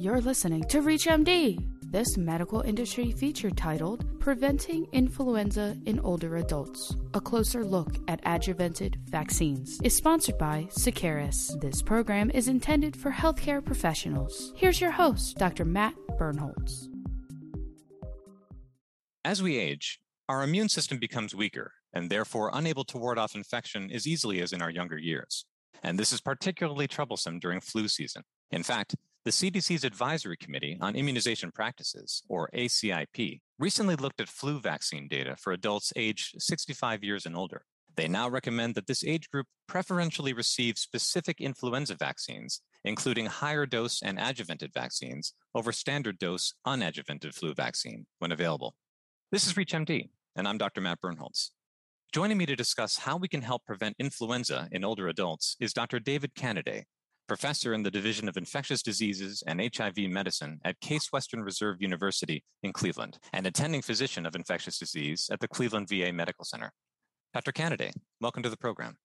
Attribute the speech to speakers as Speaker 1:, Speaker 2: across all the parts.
Speaker 1: You're listening to ReachMD. This medical industry feature titled Preventing Influenza in Older Adults A Closer Look at Adjuvanted Vaccines is sponsored by Seqirus. This program is intended for healthcare professionals. Here's your host, Dr. Matt Birnholz.
Speaker 2: As we age, our immune system becomes weaker and therefore unable to ward off infection as easily as in our younger years. And this is particularly troublesome during flu season. In fact, the CDC's Advisory Committee on Immunization Practices, or ACIP, recently looked at flu vaccine data for adults aged 65 years and older. They now recommend that this age group preferentially receive specific influenza vaccines, including higher dose and adjuvanted vaccines, over standard dose unadjuvanted flu vaccine when available. This is ReachMD, and I'm Dr. Matt Birnholz. Joining me to discuss how we can help prevent influenza in older adults is Dr. David Canaday, professor in the Division of Infectious Diseases and HIV Medicine at Case Western Reserve University in Cleveland, and attending physician of infectious disease at the Cleveland VA Medical Center. Dr. Canaday, welcome to the program.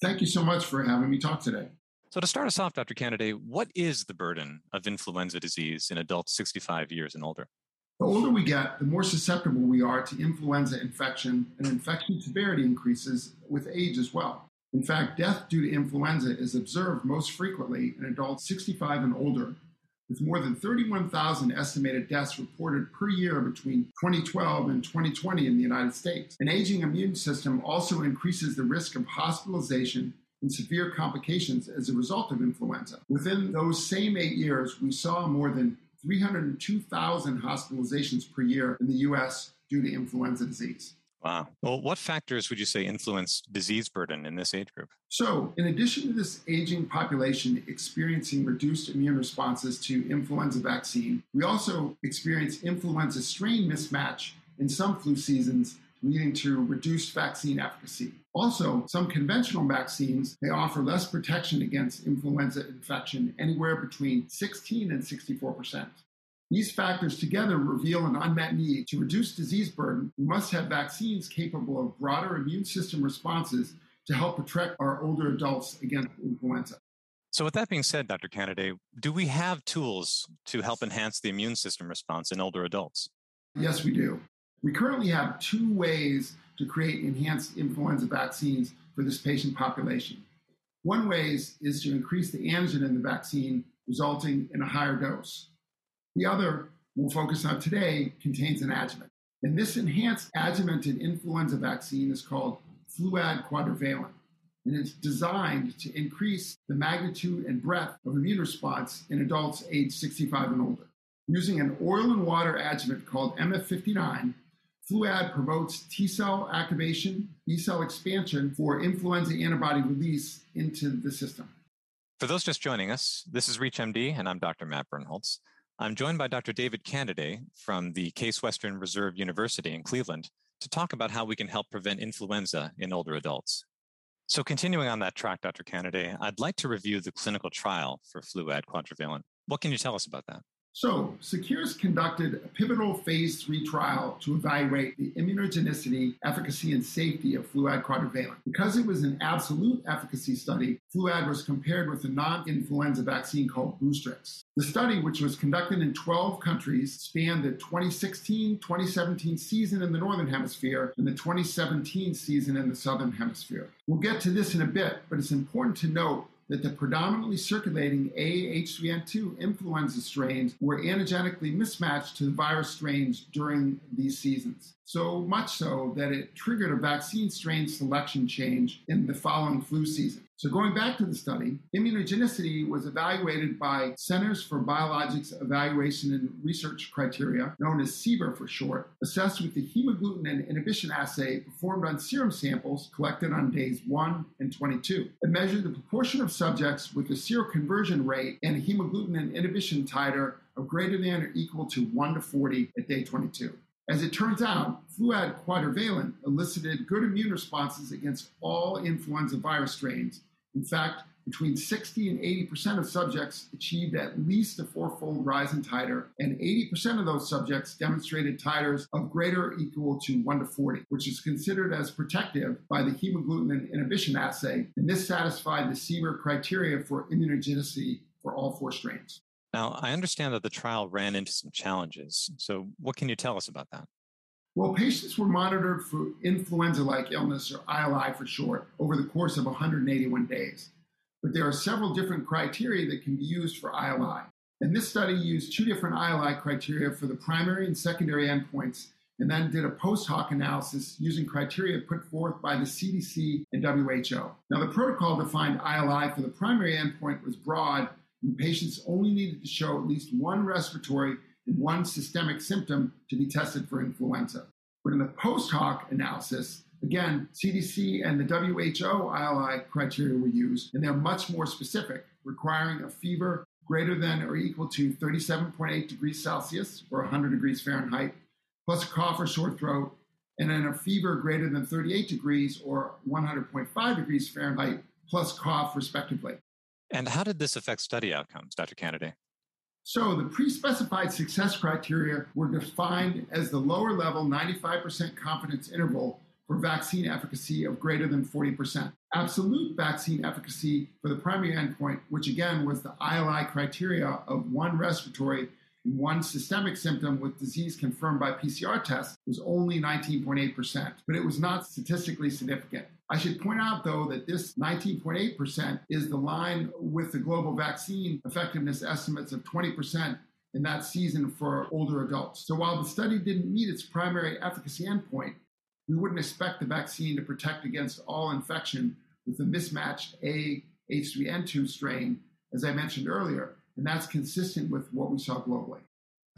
Speaker 3: Thank you so much for having me talk today.
Speaker 2: So, to start us off, Dr. Canaday, what is the burden of influenza disease in adults 65 years and older?
Speaker 3: The older we get, the more susceptible we are to influenza infection, and infection severity increases with age as well. In fact, death due to influenza is observed most frequently in adults 65 and older, with more than 31,000 estimated deaths reported per year between 2012 and 2020 in the United States. An aging immune system also increases the risk of hospitalization and severe complications as a result of influenza. Within those same eight years, we saw more than 302,000 hospitalizations per year in the U.S. due to influenza disease.
Speaker 2: Wow. Well, what factors would you say influence disease burden in this age group?
Speaker 3: So, in addition to this aging population experiencing reduced immune responses to influenza vaccine, we also experience influenza strain mismatch in some flu seasons, leading to reduced vaccine efficacy. Also, some conventional vaccines may offer less protection against influenza infection, anywhere between 16 and 64 percent. These factors together reveal an unmet need. To reduce disease burden, we must have vaccines capable of broader immune system responses to help protect our older adults against influenza.
Speaker 2: So, with that being said, Dr. Canaday, do we have tools to help enhance the immune system response in older adults?
Speaker 3: Yes, we do. We currently have two ways to create enhanced influenza vaccines for this patient population. One way is, is to increase the antigen in the vaccine, resulting in a higher dose. The other we'll focus on today contains an adjuvant. And this enhanced adjuvanted influenza vaccine is called Fluad Quadrivalent. And it's designed to increase the magnitude and breadth of immune response in adults aged 65 and older. Using an oil and water adjuvant called MF59, Fluad promotes T cell activation, B cell expansion for influenza antibody release into the system.
Speaker 2: For those just joining us, this is ReachMD, and I'm Dr. Matt Birnholz. I'm joined by Dr. David Canaday from the Case Western Reserve University in Cleveland to talk about how we can help prevent influenza in older adults. So, continuing on that track, Dr. Canaday, I'd like to review the clinical trial for Fluad Quadrivalent. What can you tell us about that?
Speaker 3: So, Seqirus conducted a pivotal phase three trial to evaluate the immunogenicity, efficacy, and safety of Fluad Quadrivalent. Because it was an absolute efficacy study, Fluad was compared with a non influenza vaccine called Boostrix. The study, which was conducted in 12 countries, spanned the 2016 2017 season in the Northern Hemisphere and the 2017 season in the Southern Hemisphere. We'll get to this in a bit, but it's important to note that the predominantly circulating AH3N2 influenza strains were antigenically mismatched to the virus strains during these seasons. So much so that it triggered a vaccine strain selection change in the following flu season. So, going back to the study, immunogenicity was evaluated by Centers for Biologics Evaluation and Research Criteria, known as CBER for short, assessed with the hemagglutinin inhibition assay performed on serum samples collected on days 1 and 22. It measured the proportion of subjects with a seroconversion rate and hemagglutinin inhibition titer of greater than or equal to 1 to 40 at day 22. As it turns out, Fluad Quadrivalent elicited good immune responses against all influenza virus strains in fact, between 60 and 80% of subjects achieved at least a fourfold rise in titer, and 80% of those subjects demonstrated titers of greater or equal to 1 to 40, which is considered as protective by the hemagglutinin inhibition assay, and this satisfied the CBER criteria for immunogenicity for all four strains.
Speaker 2: Now, I understand that the trial ran into some challenges. So, what can you tell us about that?
Speaker 3: Well, patients were monitored for influenza like illness, or ILI for short, over the course of 181 days. But there are several different criteria that can be used for ILI. And this study used two different ILI criteria for the primary and secondary endpoints, and then did a post hoc analysis using criteria put forth by the CDC and WHO. Now, the protocol defined ILI for the primary endpoint was broad, and patients only needed to show at least one respiratory one systemic symptom to be tested for influenza. But in the post hoc analysis, again, CDC and the WHO ILI criteria were used, and they're much more specific, requiring a fever greater than or equal to 37.8 degrees Celsius or 100 degrees Fahrenheit, plus a cough or sore throat, and then a fever greater than 38 degrees or 100.5 degrees Fahrenheit, plus cough, respectively.
Speaker 2: And how did this affect study outcomes, Dr. Canaday?
Speaker 3: So the pre-specified success criteria were defined as the lower level 95% confidence interval for vaccine efficacy of greater than 40%. Absolute vaccine efficacy for the primary endpoint, which again was the ILI criteria of one respiratory and one systemic symptom with disease confirmed by PCR test, was only 19.8%, but it was not statistically significant. I should point out, though, that this 19.8% is the line with the global vaccine effectiveness estimates of 20% in that season for older adults. So while the study didn't meet its primary efficacy endpoint, we wouldn't expect the vaccine to protect against all infection with the mismatched A H3N2 strain, as I mentioned earlier, and that's consistent with what we saw globally.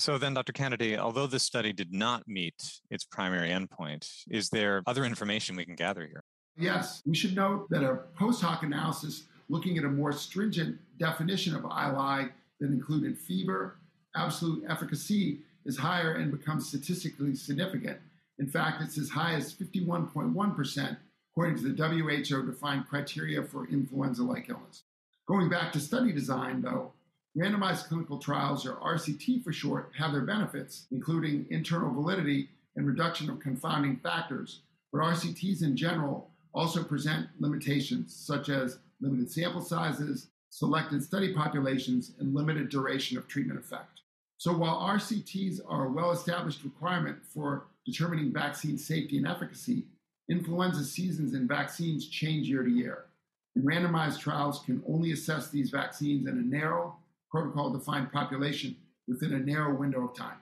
Speaker 2: So then, Dr. Kennedy, although this study did not meet its primary endpoint, is there other information we can gather here?
Speaker 3: Yes, we should note that a post hoc analysis looking at a more stringent definition of ILI that included fever, absolute efficacy is higher and becomes statistically significant. In fact, it's as high as 51.1%, according to the WHO defined criteria for influenza like illness. Going back to study design, though, randomized clinical trials, or RCT for short, have their benefits, including internal validity and reduction of confounding factors. But RCTs in general also present limitations such as limited sample sizes, selected study populations, and limited duration of treatment effect. So while RCTs are a well established requirement for determining vaccine safety and efficacy, influenza seasons and vaccines change year to year. And randomized trials can only assess these vaccines in a narrow, protocol defined population within a narrow window of time.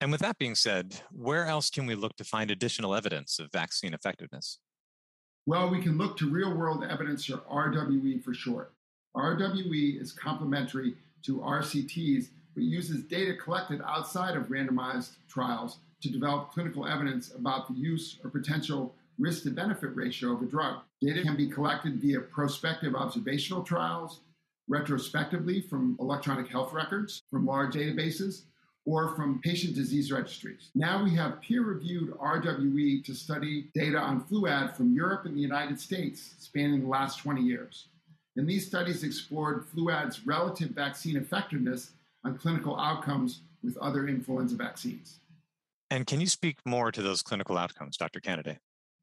Speaker 2: And with that being said, where else can we look to find additional evidence of vaccine effectiveness?
Speaker 3: Well, we can look to real world evidence, or RWE for short. RWE is complementary to RCTs, but uses data collected outside of randomized trials to develop clinical evidence about the use or potential risk to benefit ratio of a drug. Data can be collected via prospective observational trials, retrospectively from electronic health records, from large databases, or from patient disease registries. Now we have peer reviewed RWE to study data on FLUAD from Europe and the United States spanning the last 20 years. And these studies explored FLUAD's relative vaccine effectiveness on clinical outcomes with other influenza vaccines.
Speaker 2: And can you speak more to those clinical outcomes, Dr. Canaday?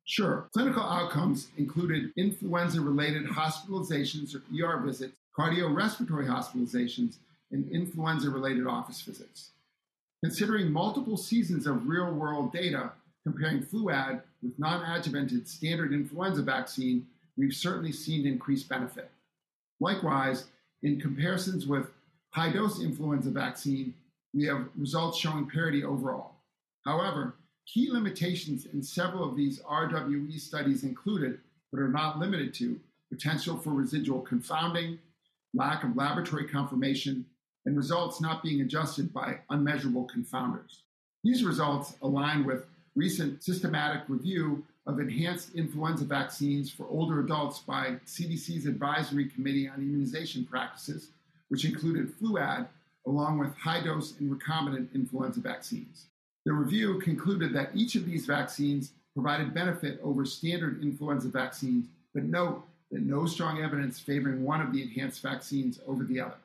Speaker 3: Sure. Clinical outcomes included influenza related hospitalizations or ER visits, cardiorespiratory hospitalizations, and influenza related office visits. Considering multiple seasons of real world data comparing FLUAD with non adjuvanted standard influenza vaccine, we've certainly seen increased benefit. Likewise, in comparisons with high dose influenza vaccine, we have results showing parity overall. However, key limitations in several of these RWE studies included, but are not limited to, potential for residual confounding, lack of laboratory confirmation, and results not being adjusted by unmeasurable confounders. These results align with recent systematic review of enhanced influenza vaccines for older adults by CDC's Advisory Committee on Immunization Practices, which included FLUAD along with high dose and recombinant influenza vaccines. The review concluded that each of these vaccines provided benefit over standard influenza vaccines, but note that no strong evidence favoring one of the enhanced vaccines over the other.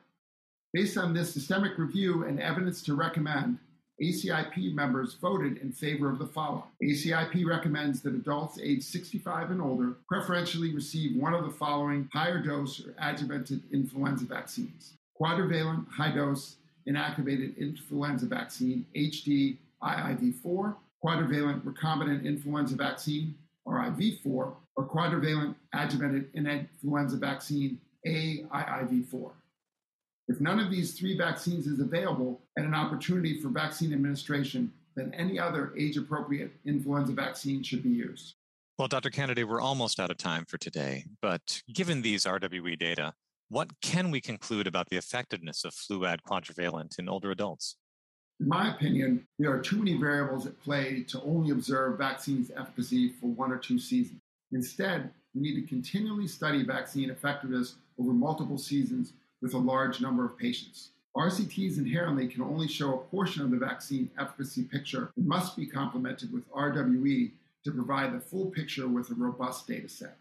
Speaker 3: Based on this systemic review and evidence to recommend, ACIP members voted in favor of the following. ACIP recommends that adults age 65 and older preferentially receive one of the following higher dose or adjuvanted influenza vaccines quadrivalent high dose inactivated influenza vaccine, HD IIV4, quadrivalent recombinant influenza vaccine, RIV4, or quadrivalent adjuvanted influenza vaccine, AIIV4. If none of these three vaccines is available and an opportunity for vaccine administration, then any other age appropriate influenza vaccine should be used.
Speaker 2: Well, Dr. Kennedy, we're almost out of time for today, but given these RWE data, what can we conclude about the effectiveness of Fluad quadrivalent in older adults?
Speaker 3: In my opinion, there are too many variables at play to only observe vaccines' efficacy for one or two seasons. Instead, we need to continually study vaccine effectiveness over multiple seasons with a large number of patients. RCTs inherently can only show a portion of the vaccine efficacy picture and must be complemented with RWE to provide the full picture with a robust data set.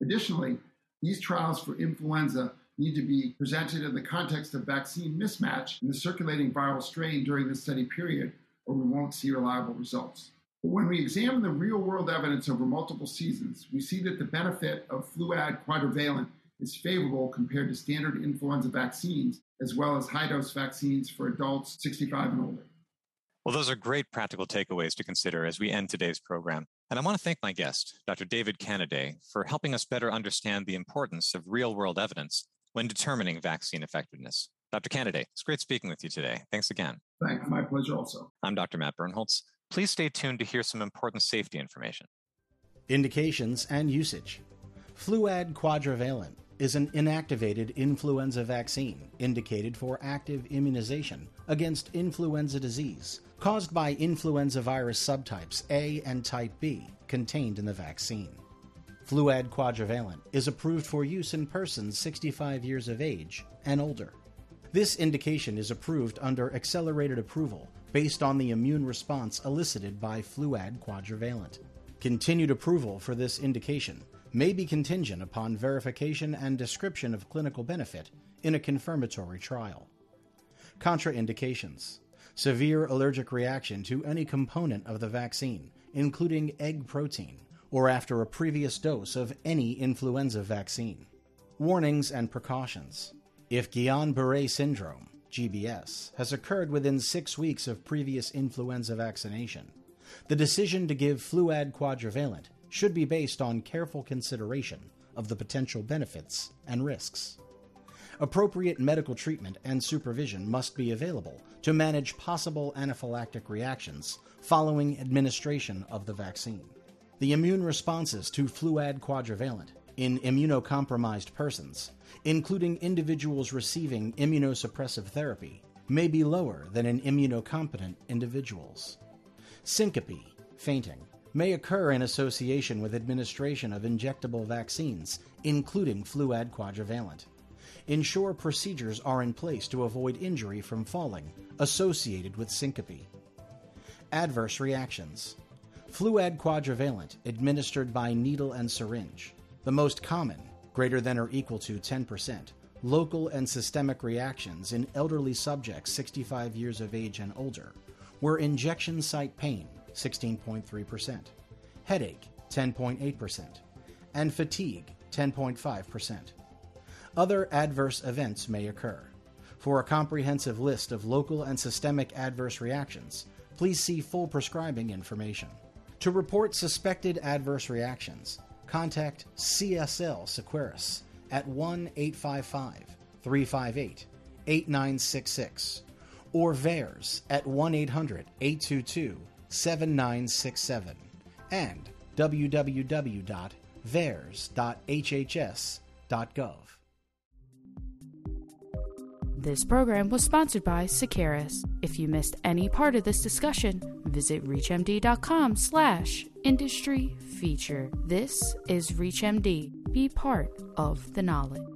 Speaker 3: Additionally, these trials for influenza need to be presented in the context of vaccine mismatch in the circulating viral strain during the study period, or we won't see reliable results. But when we examine the real world evidence over multiple seasons, we see that the benefit of Fluad quadrivalent is favorable compared to standard influenza vaccines, as well as high dose vaccines for adults 65 and older.
Speaker 2: Well, those are great practical takeaways to consider as we end today's program. And I want to thank my guest, Dr. David Canaday, for helping us better understand the importance of real world evidence when determining vaccine effectiveness. Dr. Canaday, it's great speaking with you today. Thanks again.
Speaker 3: Thanks. My pleasure also.
Speaker 2: I'm Dr. Matt Birnholz. Please stay tuned to hear some important safety information.
Speaker 4: Indications and usage. Fluad quadrivalent is an inactivated influenza vaccine indicated for active immunization against influenza disease caused by influenza virus subtypes A and type B contained in the vaccine. Fluad quadrivalent is approved for use in persons 65 years of age and older. This indication is approved under accelerated approval based on the immune response elicited by Fluad quadrivalent. Continued approval for this indication may be contingent upon verification and description of clinical benefit in a confirmatory trial. Contraindications severe allergic reaction to any component of the vaccine, including egg protein, or after a previous dose of any influenza vaccine. Warnings and precautions. If Guillain Barre syndrome, GBS, has occurred within six weeks of previous influenza vaccination, the decision to give Fluad quadrivalent should be based on careful consideration of the potential benefits and risks. Appropriate medical treatment and supervision must be available to manage possible anaphylactic reactions following administration of the vaccine. The immune responses to Fluad quadrivalent in immunocompromised persons, including individuals receiving immunosuppressive therapy, may be lower than in immunocompetent individuals. Syncope, fainting, may occur in association with administration of injectable vaccines, including Fluad quadrivalent. Ensure procedures are in place to avoid injury from falling associated with syncope. Adverse reactions. Fluad quadrivalent administered by needle and syringe. The most common, greater than or equal to 10%, local and systemic reactions in elderly subjects 65 years of age and older were injection site pain, 16.3%, headache, 10.8%, and fatigue, 10.5%. Other adverse events may occur. For a comprehensive list of local and systemic adverse reactions, please see full prescribing information. To report suspected adverse reactions, contact CSL Seqirus at 1 855 358 8966 or VAERS at 1 800 822 7967 and www.vaers.hhs.gov.
Speaker 1: This program was sponsored by Seqirus. If you missed any part of this discussion, visit reachmd.com slash industry feature. This is ReachMD. Be part of the knowledge.